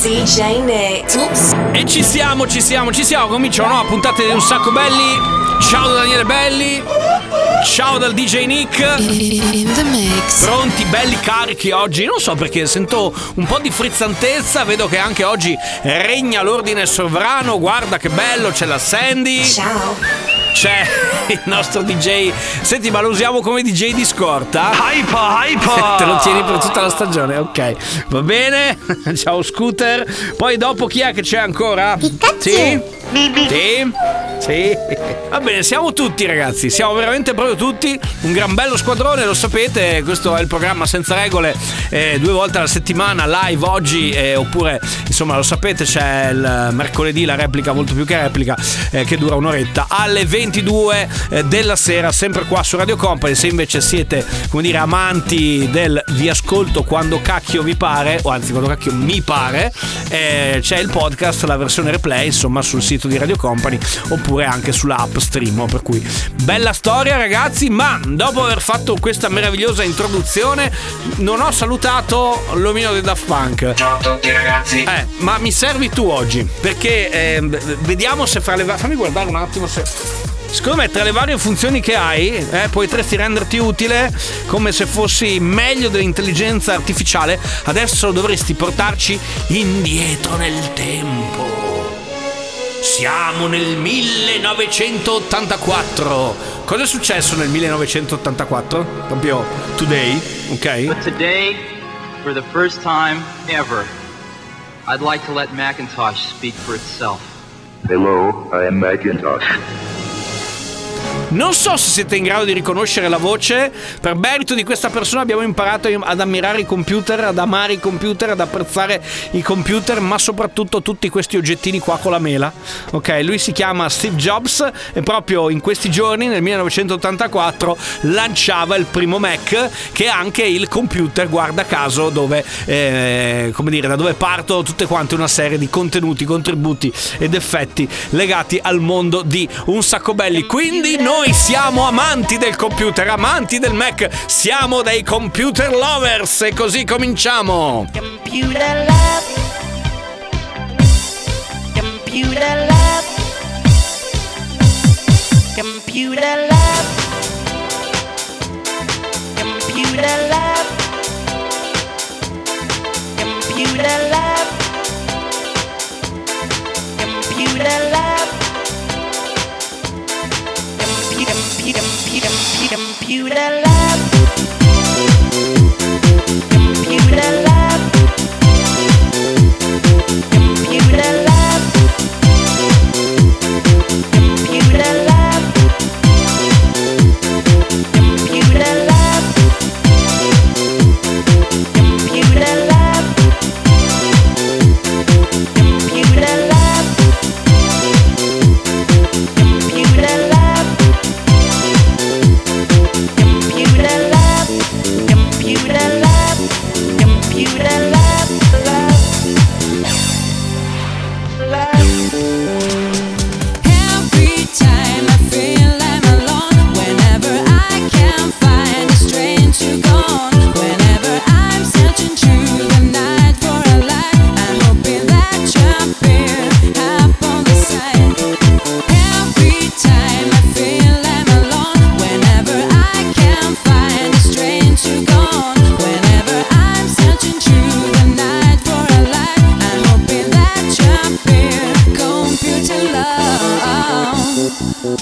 DJ Nick. Oops. E ci siamo, ci siamo, ci siamo. Cominciano no, puntate di un sacco belli. Ciao da Daniele Belli. Ciao dal DJ Nick. In the mix. Pronti, belli carichi oggi. Non so perché sento un po' di frizzantezza. Vedo che anche oggi regna l'ordine sovrano. Guarda che bello, c'è la Sandy. Ciao. C'è il nostro DJ. Senti, ma lo usiamo come DJ di scorta? Hyper, hyper! Te lo tieni per tutta la stagione, ok. Va bene. Ciao Scooter. Poi dopo chi è che c'è ancora? Pikachu. Sì. Sì. Sì. Va bene, siamo tutti ragazzi, siamo veramente proprio tutti. Un gran bello squadrone, lo sapete, questo è il programma senza regole, eh, due volte alla settimana, live oggi, eh, oppure insomma lo sapete c'è il mercoledì la replica, molto più che replica, eh, che dura un'oretta, alle 22 eh, della sera, sempre qua su Radio Company. Se invece siete, come dire, amanti del vi ascolto quando cacchio vi pare, o anzi quando cacchio mi pare, eh, c'è il podcast, la versione replay, insomma, sul sito di Radio Company, oppure anche sulla app Stream. Per cui bella storia, ragazzi. Ma dopo aver fatto questa meravigliosa introduzione, non ho salutato l'omino dei Daft Punk. Ciao a tutti ragazzi. Eh, ma mi servi tu oggi? Perché ehm, vediamo se fra le va- fammi guardare un attimo se. Secondo me tra le varie funzioni che hai, eh, potresti renderti utile come se fossi meglio dell'intelligenza artificiale. Adesso dovresti portarci indietro nel tempo. Siamo nel 1984. Cosa è successo nel 1984? Proprio today, ok? But today, for the first time ever, I'd like to let Macintosh speak for itself. Hello, I am Macintosh. Non so se siete in grado di riconoscere la voce. Per merito di questa persona abbiamo imparato ad ammirare i computer, ad amare i computer, ad apprezzare i computer, ma soprattutto tutti questi oggettini qua con la mela. Ok, lui si chiama Steve Jobs e proprio in questi giorni, nel 1984, lanciava il primo Mac, che è anche il computer, guarda caso, dove, eh, come dire, da dove partono tutte quante una serie di contenuti, contributi ed effetti legati al mondo di un sacco belli. Quindi noi siamo amanti del computer, amanti del Mac, siamo dei computer lovers e così cominciamo. Computer love. Computer love. Computer love. Computer love. Computer love. Computer love. You the love.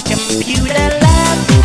Computer love.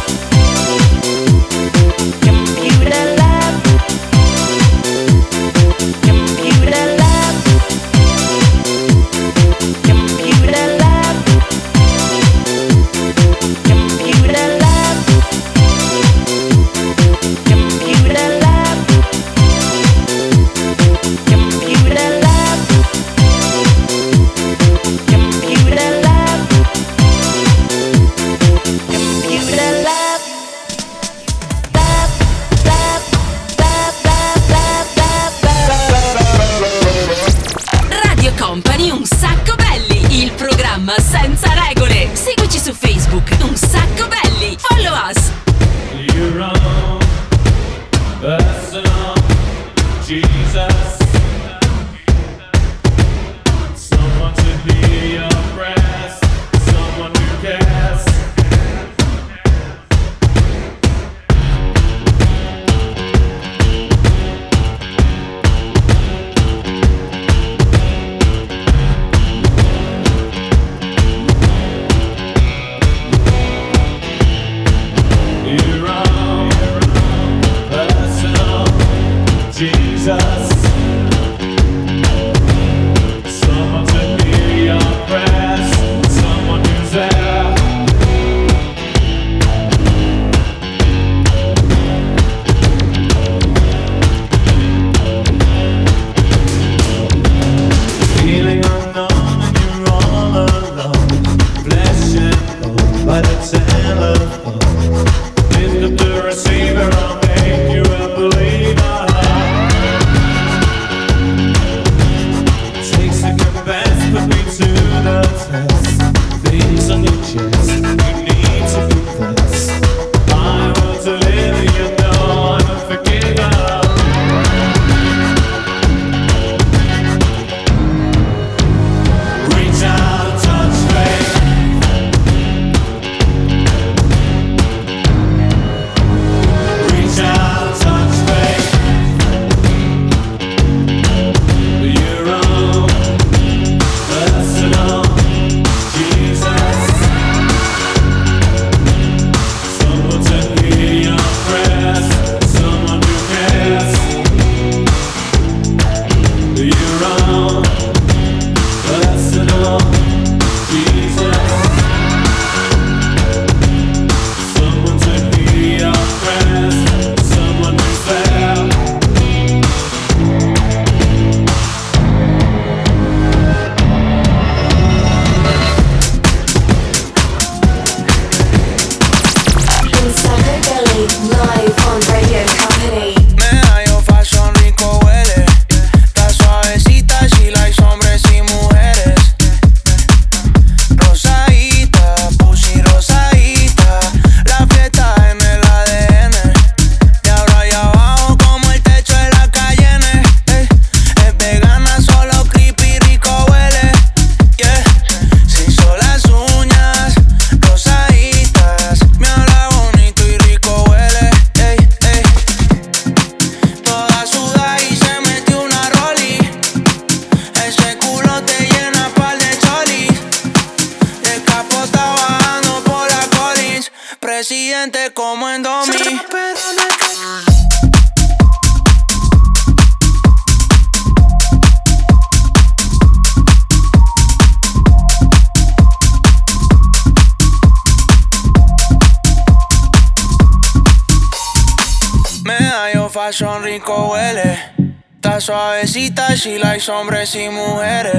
She likes hombres y mujeres.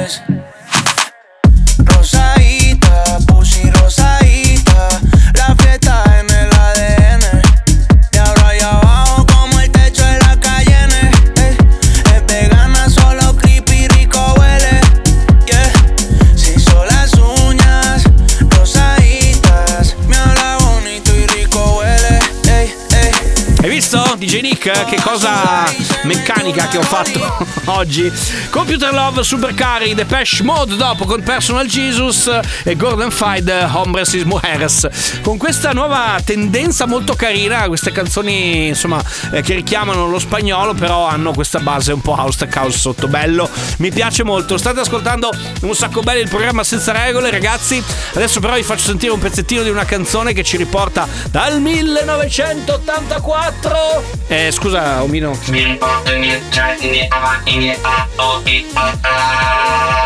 DJ Nick che cosa meccanica che ho fatto oggi? Computer Love Super Cari Depeche Mode dopo con Personal Jesus e Gordon Fide Hombres y Mujeres. Con questa nuova tendenza molto carina queste canzoni insomma eh, che richiamano lo spagnolo però hanno questa base un po' house house sotto bello. Mi piace molto. State ascoltando un sacco bello il programma senza regole ragazzi. Adesso però vi faccio sentire un pezzettino di una canzone che ci riporta dal 1984 eh scusa Omino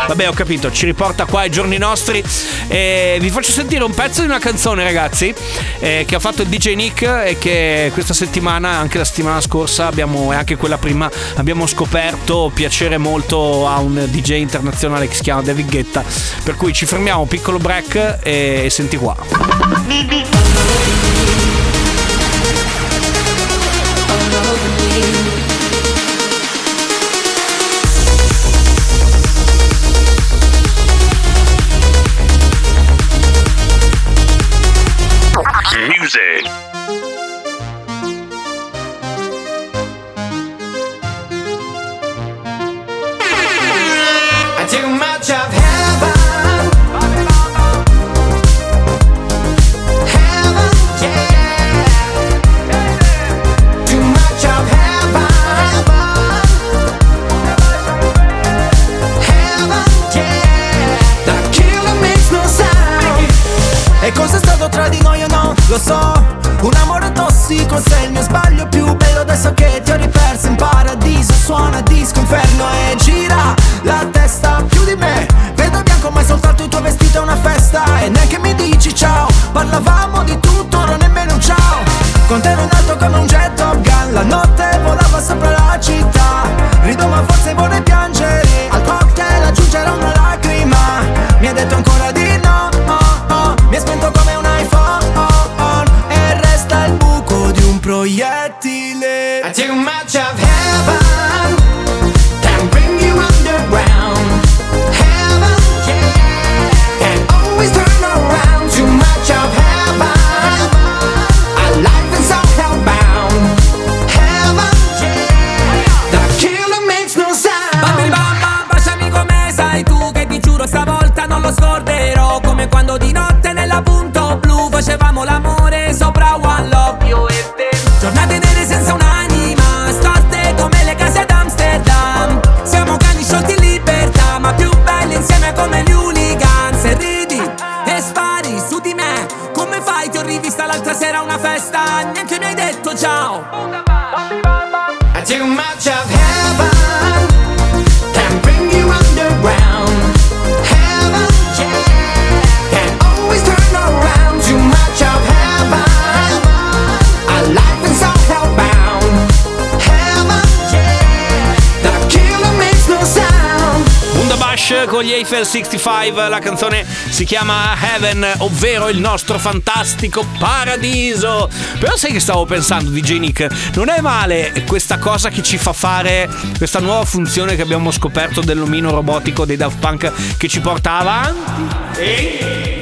Vabbè, ho capito, ci riporta qua ai giorni nostri. E vi faccio sentire un pezzo di una canzone, ragazzi, eh, che ha fatto il DJ Nick e che questa settimana, anche la settimana scorsa, abbiamo, e anche quella prima, abbiamo scoperto piacere molto a un DJ internazionale che si chiama David Guetta. Per cui ci fermiamo, piccolo break e, e senti qua. live music. e tu ne hai detto ciao. I take a match of heaven. Con gli Eiffel 65, la canzone si chiama Heaven, ovvero il nostro fantastico paradiso. Però sai che stavo pensando di Nick? Non è male questa cosa che ci fa fare questa nuova funzione che abbiamo scoperto dell'omino robotico dei Daft Punk che ci porta avanti? E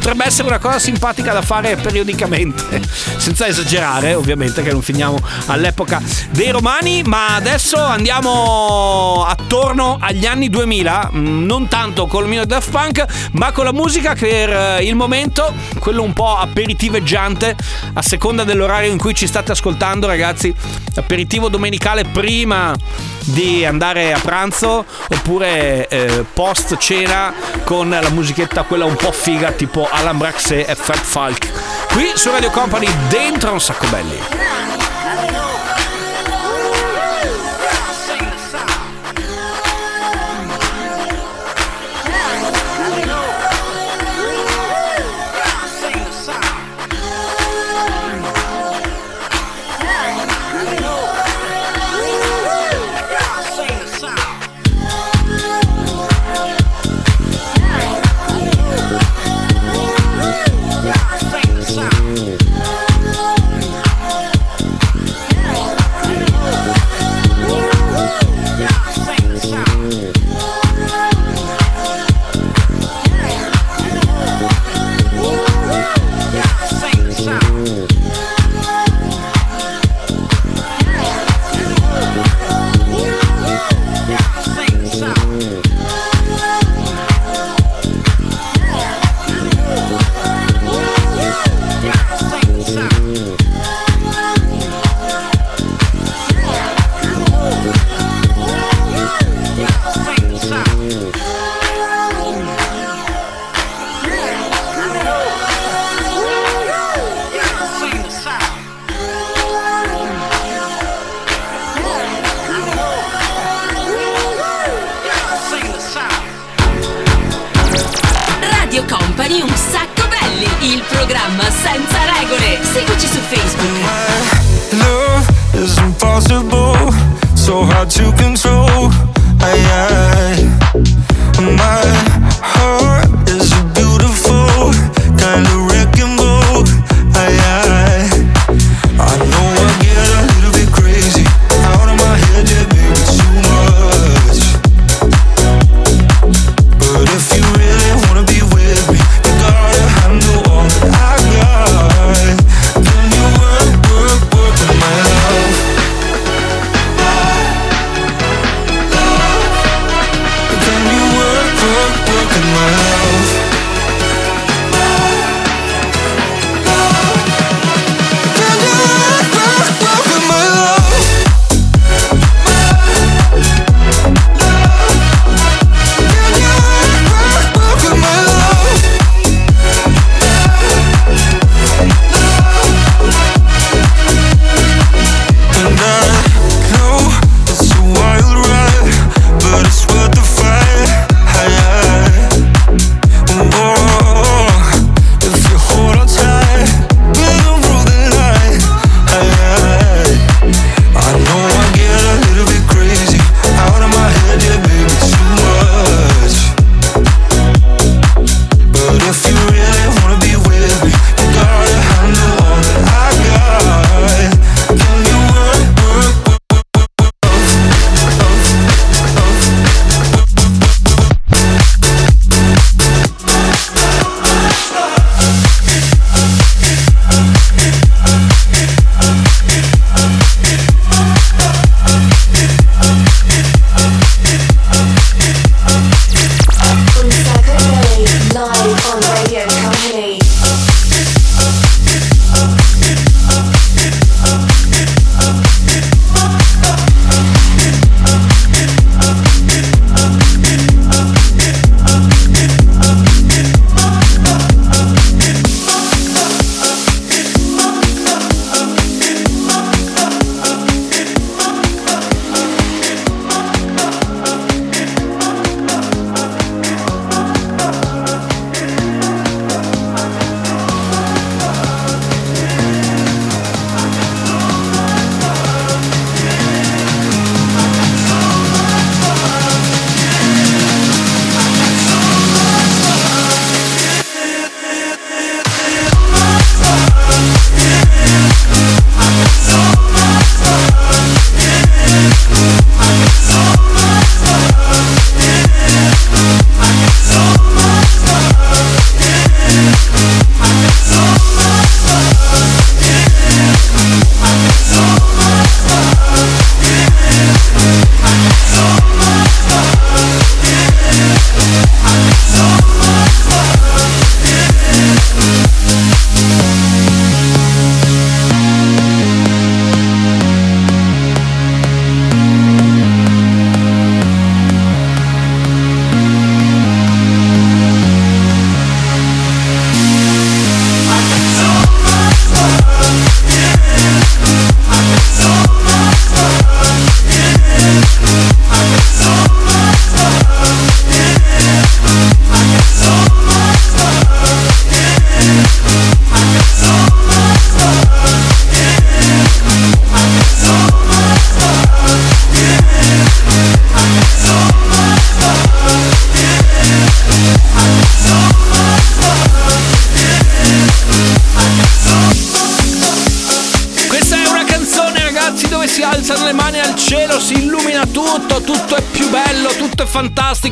potrebbe essere una cosa simpatica da fare periodicamente, senza esagerare ovviamente che non finiamo all'epoca dei romani, ma adesso andiamo attorno agli anni 2000, mm, non tanto col mio Daft Punk, ma con la musica per eh, il momento, quello un po' aperitiveggiante, a seconda dell'orario in cui ci state ascoltando ragazzi, aperitivo domenicale prima di andare a pranzo oppure eh, post cena con la musichetta quella un po' figa tipo Alan Brax e Fat Falk. Qui su Radio Company dentro un sacco belli.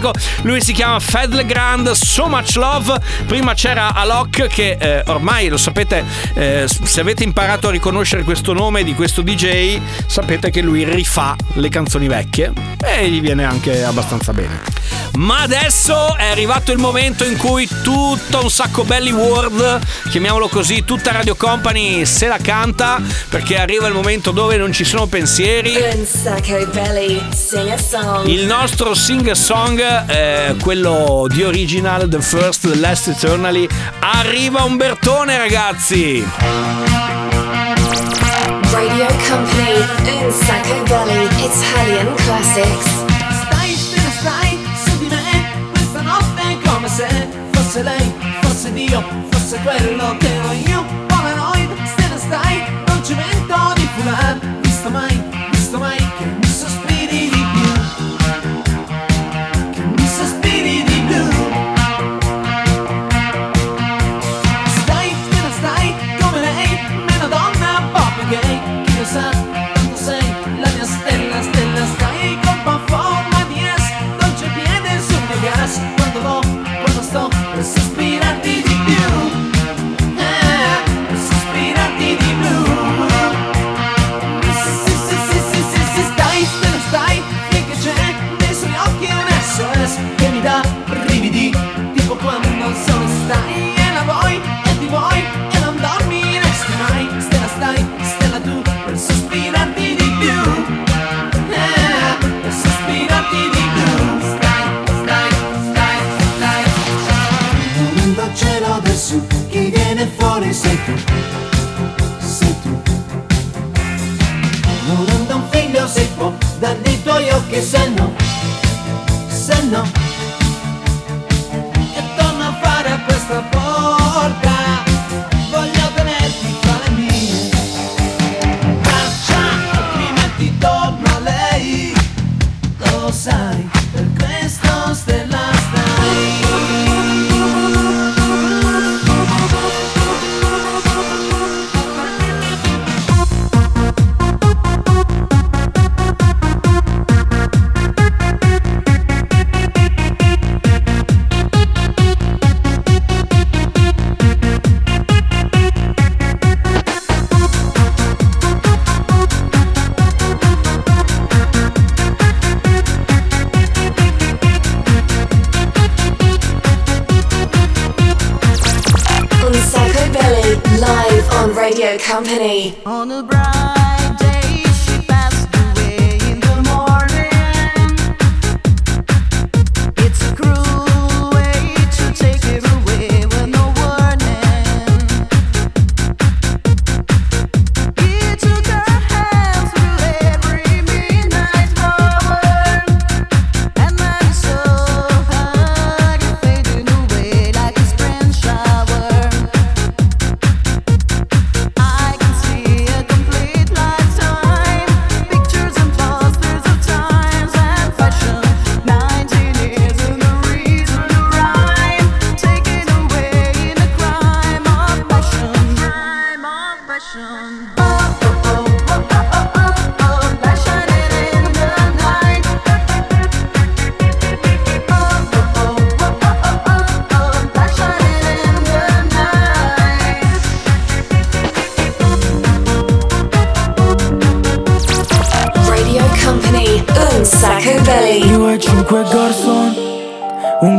Fantastico. Lui si chiama Fed Legrand, So Much Love. Prima c'era Alok che eh, ormai lo sapete, eh, se avete imparato a riconoscere questo nome di questo DJ, sapete che lui rifà le canzoni vecchie e gli viene anche abbastanza bene. Ma adesso è arrivato il momento in cui tutto un sacco belli world, chiamiamolo così, tutta Radio Company se la canta perché arriva il momento dove non ci sono pensieri. Belly, sing a song. Il nostro sing song, eh, quello di original, The First, The Last Eternally, arriva Umbertone ragazzi! Radio Company, Un sacco belly, Italian classics. Fosse lei, fosse Dio, fosse quello che ero io. Polaroid, te ne stai, non ci mento di fular. Visto mai,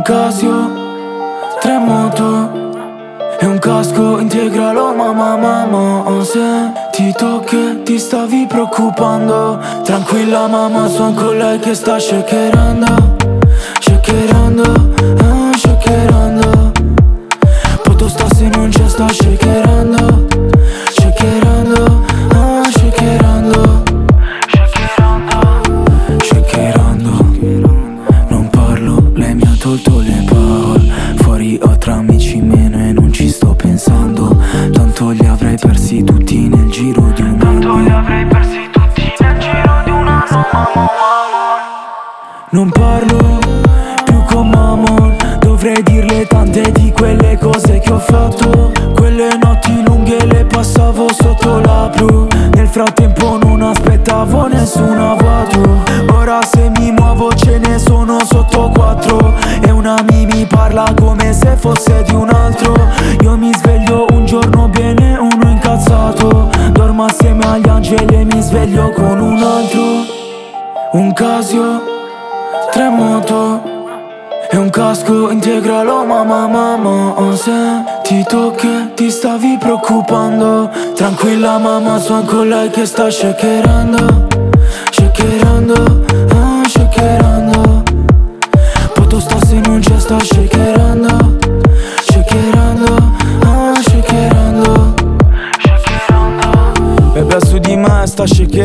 Casio, tre moto e un casco integralo mamma mamma Se ti tocchi ti stavi preoccupando. Tranquilla mamma son con lei che sta shakerando Shakerando, ah, shakerando. Poto sta se non c'è sta Shakerando, Un Casio, tre moto e un casco integralo mamma mamma Se ti tocchi ti stavi preoccupando. Tranquilla mamma son con lei che sta shakerando Shakerando, ah, shakerando. Poto sta se non c'è sta Shakerando,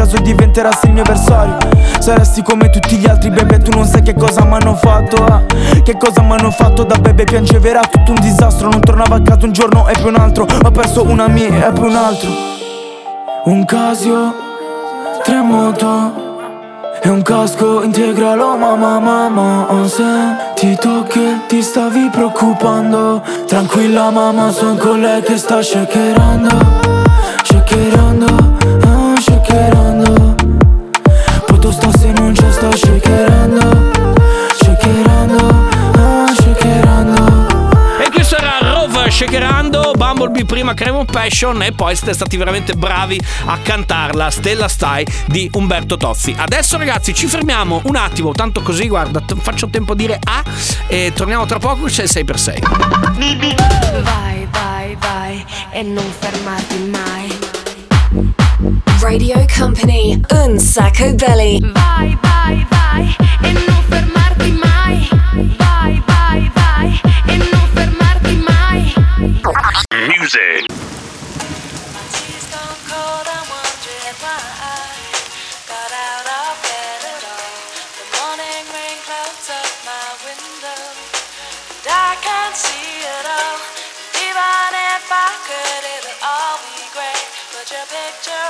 caso diventerassi il mio avversario. Saresti come tutti gli altri bebe Tu non sai che cosa m'hanno fatto eh. Che cosa m'hanno fatto da bebe Piangeva era tutto un disastro. Non tornavo a casa un giorno e poi un altro. Ho perso una mia e poi un altro. Un Casio, tre moto e un casco integralo mamma mamma Se ti tocchi ti stavi preoccupando. Tranquilla mamma son con lei che sta shakerando Shakerando, shakerando Poto sta se non c'è sta shakerando Shakerando, ah, shakerando E questo era Rover shakerando Bumblebee prima Cremo Passion e poi siete stati veramente bravi a cantarla Stella Stai di Umberto Tozzi. Adesso ragazzi ci fermiamo un attimo, tanto così guarda, t- faccio tempo a dire A e torniamo tra poco c'è il 6x6. Vai, vai, vai e non fermarti mai. Radio Company, un sacco belli. Vai, vai, vai e non fermarti mai. Vai, vai, vai e non fermarti mai. Music. I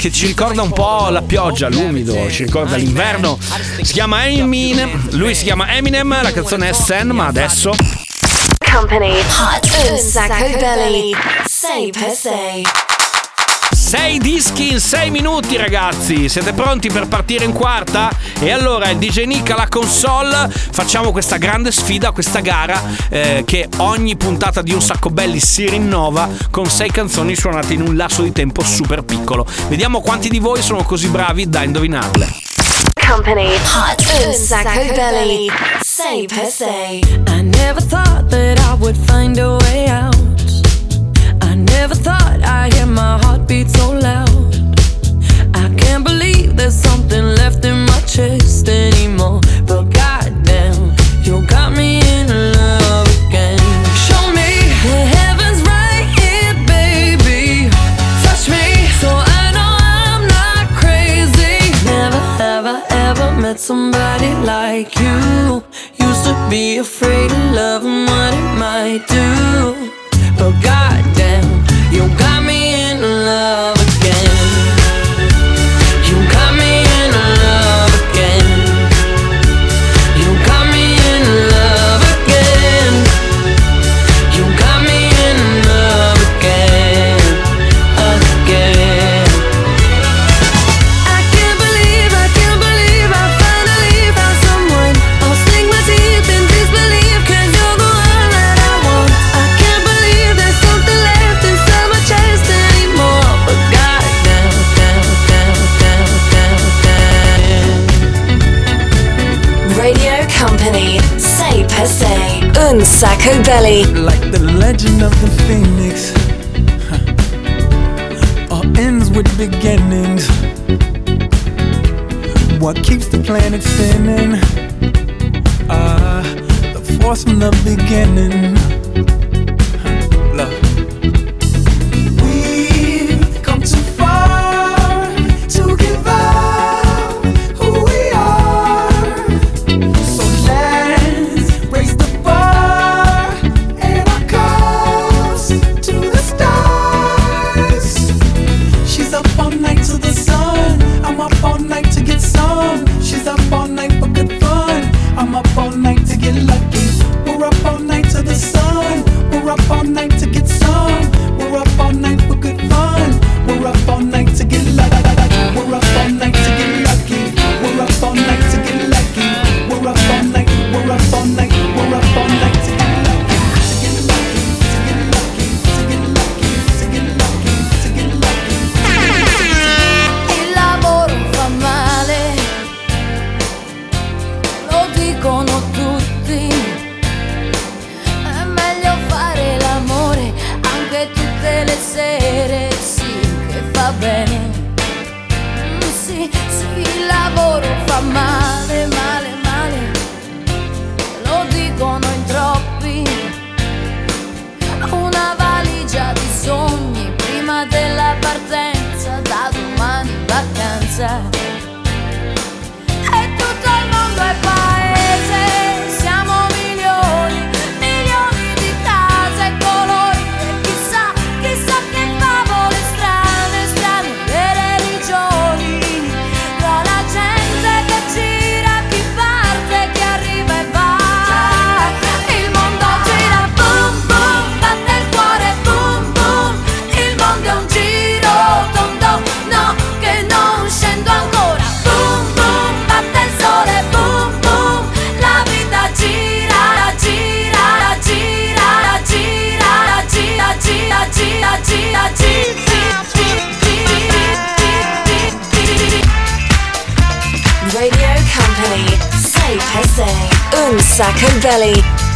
Che ci ricorda un po' la pioggia, l'umido, ci ricorda l'inverno. Si chiama Eminem, lui si chiama Eminem, la canzone è Sen, ma adesso Company Hot un sacco belly. Say per se. 6 dischi in 6 minuti ragazzi, siete pronti per partire in quarta? E allora il DJ Nick alla console, facciamo questa grande sfida, questa gara eh, che ogni puntata di Un Sacco Belli si rinnova con 6 canzoni suonate in un lasso di tempo super piccolo. Vediamo quanti di voi sono così bravi da indovinarle. Company Hot un sacco belly. Say per se. I never thought that I would find a way out. Never thought I'd hear my heartbeat so loud. I can't believe there's something left in my chest anymore. But goddamn, you got me in love again. Show me the heavens right here, baby. Touch me so I know I'm not crazy. Never I ever met somebody like you. Used to be afraid of love and what it might do. But goddamn, Say per se. Un sacco belly. Like the legend of the phoenix. huh, All ends with beginnings. What keeps the planet spinning? Ah, the force from the beginning. Dicono in troppi. Una valigia di sogni prima della partenza, da domani in vacanza. Sacco Belly.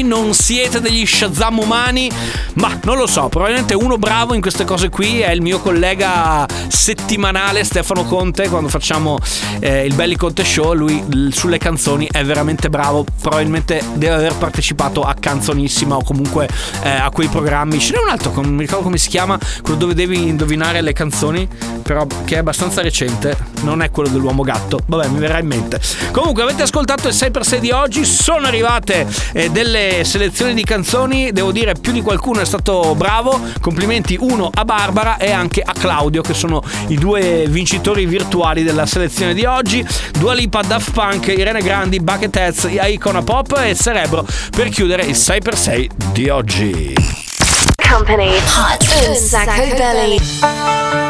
Umani? Non siete degli Shazam umani? Ma non lo so, probabilmente uno bravo in queste cose qui è il mio collega settimanale Stefano Conte quando facciamo eh, il Belli Conte Show, lui l- sulle canzoni è veramente bravo, probabilmente deve aver partecipato a Canzonissima o comunque eh, a quei programmi. Ce n'è un altro, non mi ricordo come si chiama, quello dove devi indovinare le canzoni, però che è abbastanza recente, non è quello dell'uomo gatto, vabbè mi verrà in mente. Comunque avete ascoltato il 6x6 di oggi, sono arrivate eh, delle selezioni di canzoni, devo dire più di qualcuno è stato bravo, complimenti uno a Barbara e anche a Claudio che sono i due vincitori virtuali della selezione di oggi, Dua Lipa, Daft Punk, Irene Grandi, Bucketheads, Icona Pop e Cerebro per chiudere il 6x6 di oggi. Company hot on Sacco Belly.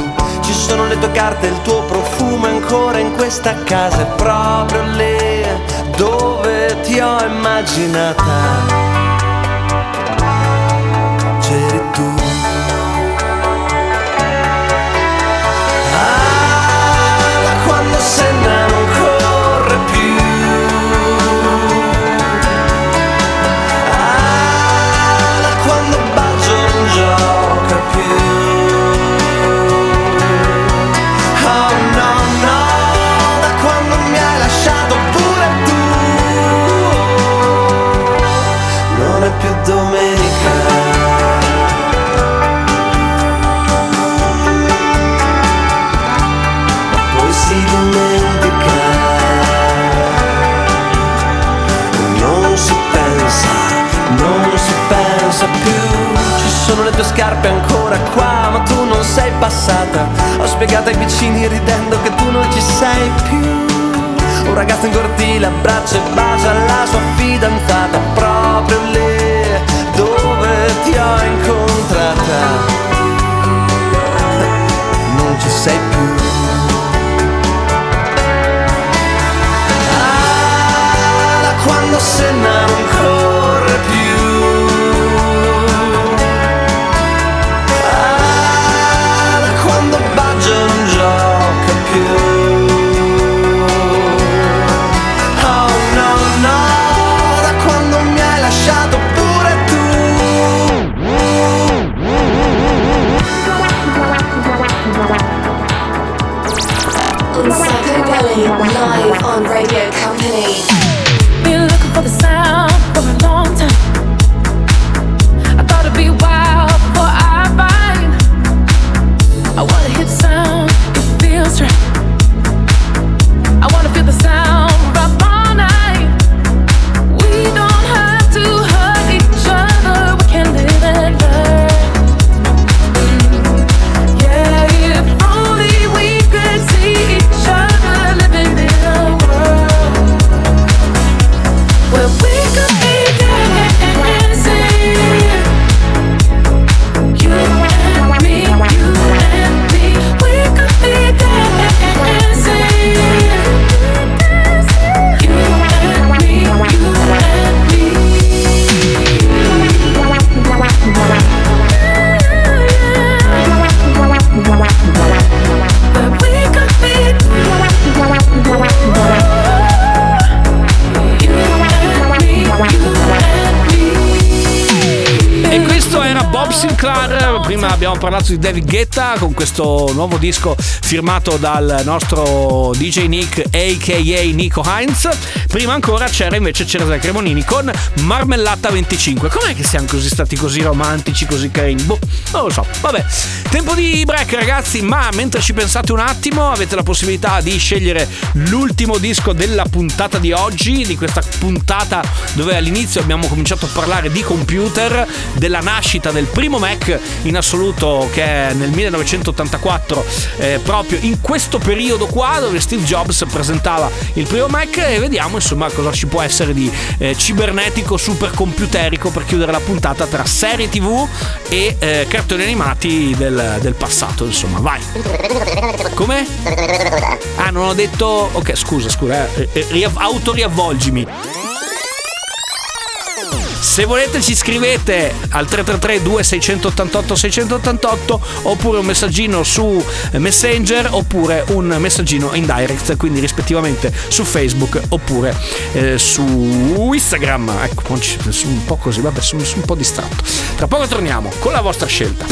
Sono le tue carte, il tuo profumo ancora in questa casa. È proprio lì dove ti ho immaginata. Ancora qua, ma tu non sei passata. Ho spiegato ai vicini ridendo che tu non ci sei più. Un ragazzo in cortile abbraccia e bacia la sua fidanzata proprio lì dove ti ho incontrata. Non ci sei più. Ah, da quando Senna non Bob Sinclair, prima abbiamo parlato di David Guetta con questo nuovo disco firmato dal nostro DJ Nick aka Nico Heinz. Prima ancora c'era invece Cesare Cremonini con Marmellata 25. Com'è che siamo così stati così romantici, così carini? Boh, non lo so. Vabbè, tempo di break ragazzi, ma mentre ci pensate un attimo avete la possibilità di scegliere l'ultimo disco della puntata di oggi, di questa puntata dove all'inizio abbiamo cominciato a parlare di computer, della nascita del primo Mac in assoluto che è nel 1984, eh, proprio in questo periodo qua dove Steve Jobs presentava il primo Mac e vediamo insomma cosa ci può essere di eh, cibernetico supercomputerico per chiudere la puntata tra serie tv e eh, cartoni animati del, del passato insomma vai come? Ah non ho detto ok scusa scusa eh, eh, riav- autoriavvolgimi se volete ci scrivete al 333 2688 688 oppure un messaggino su Messenger oppure un messaggino in direct, quindi rispettivamente su Facebook oppure eh, su Instagram. Ecco, sono un po' così, vabbè, sono, sono un po' distratto. Tra poco torniamo con la vostra scelta.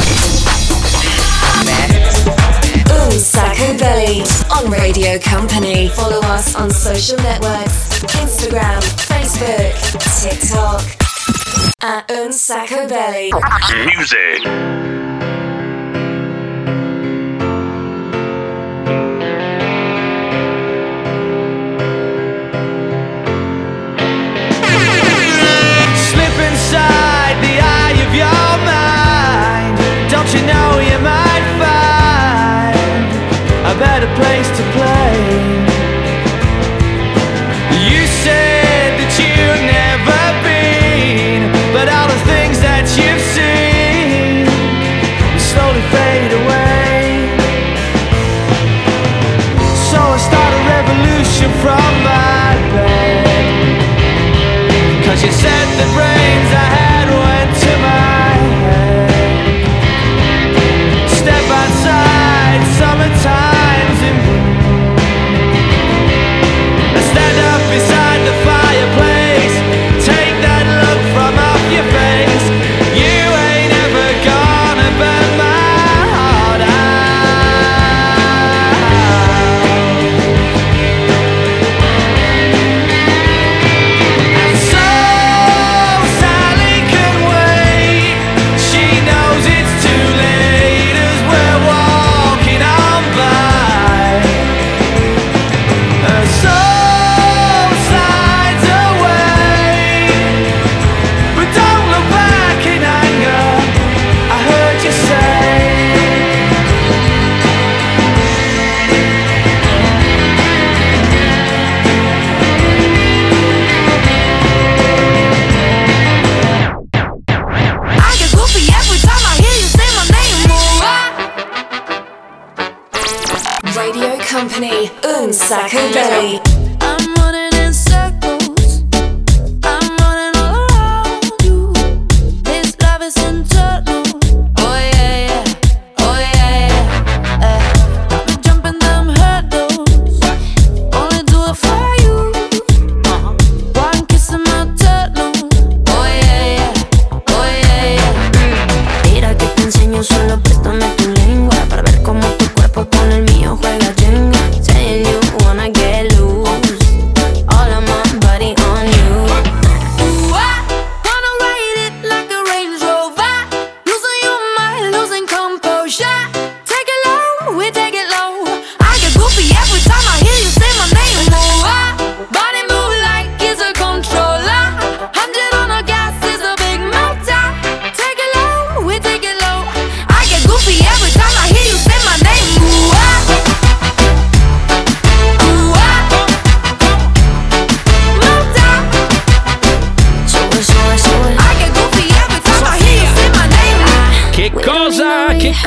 Sacco Belly on Radio Company. Follow us on social networks Instagram, Facebook, TikTok. At Un Sacco Belly. Music. Slip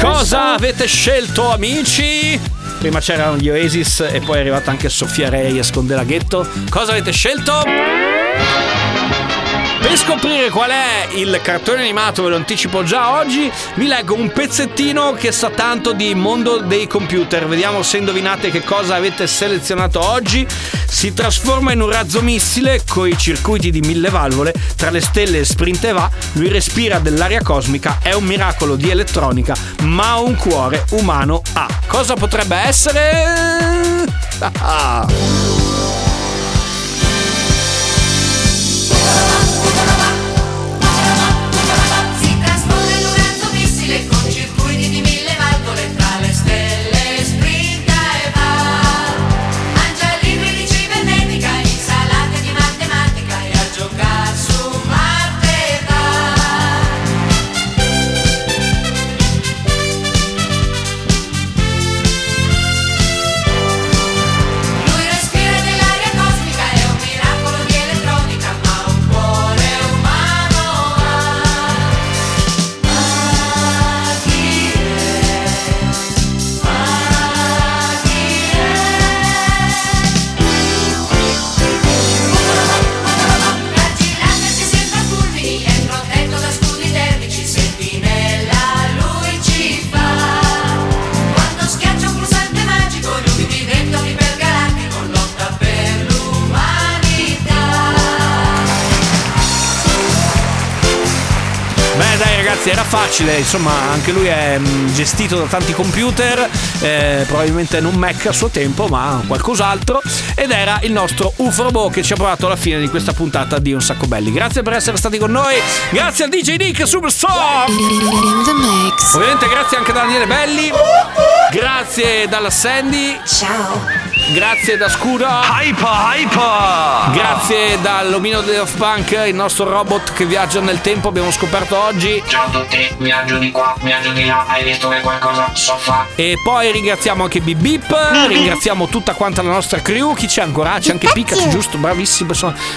cosa, avete scelto amici? Prima c'erano gli Oasis e poi è arrivata anche Sofia Reyes con De Laghetto. Cosa avete scelto? Per scoprire qual è il cartone animato, ve lo anticipo già oggi, vi leggo un pezzettino che sa tanto di mondo dei computer. Vediamo se indovinate che cosa avete selezionato oggi. Si trasforma in un razzo missile coi circuiti di mille valvole, tra le stelle sprint e va, lui respira dell'aria cosmica, è un miracolo di elettronica, ma un cuore umano ha. Cosa potrebbe essere? Razzo ragazzi era facile, insomma anche lui è mm, gestito da tanti computer, eh, probabilmente non Mac a suo tempo ma qualcos'altro ed era il nostro UFROBO che ci ha portato alla fine di questa puntata di Un Sacco Belli. Grazie per essere stati con noi, grazie al DJ Nick Superstar! Ovviamente grazie anche a Daniele Belli, grazie dalla Sandy, ciao! Grazie da Scura. Hyper, hyper. Grazie dall'omino di Off Punk, il nostro robot che viaggia nel tempo, abbiamo scoperto oggi. Ciao a tutti, viaggio di qua, viaggio di là, hai visto che qualcosa so fare? E poi ringraziamo anche Bip Bip, ringraziamo tutta quanta la nostra crew, chi c'è ancora? C'è anche Pikachu, giusto? Bravissimo.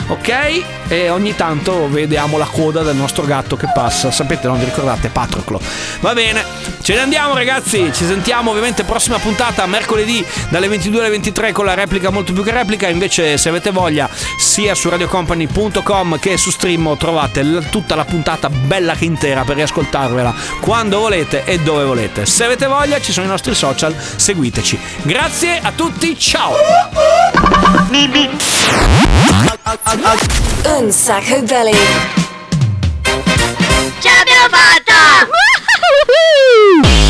Ok? E ogni tanto vediamo la coda del nostro gatto che passa. Sapete, non vi ricordate? Patroclo. Va bene, ce ne andiamo ragazzi, ci sentiamo ovviamente prossima puntata, mercoledì dalle 22 alle 23 3 con la replica molto più che replica. Invece, se avete voglia, sia su radiocompany.com che su stream trovate l- tutta la puntata bella che intera per riascoltarvela quando volete e dove volete. Se avete voglia, ci sono i nostri social, seguiteci. Grazie a tutti, ciao! Un sacco belli. Ce l'abbiamo fatta!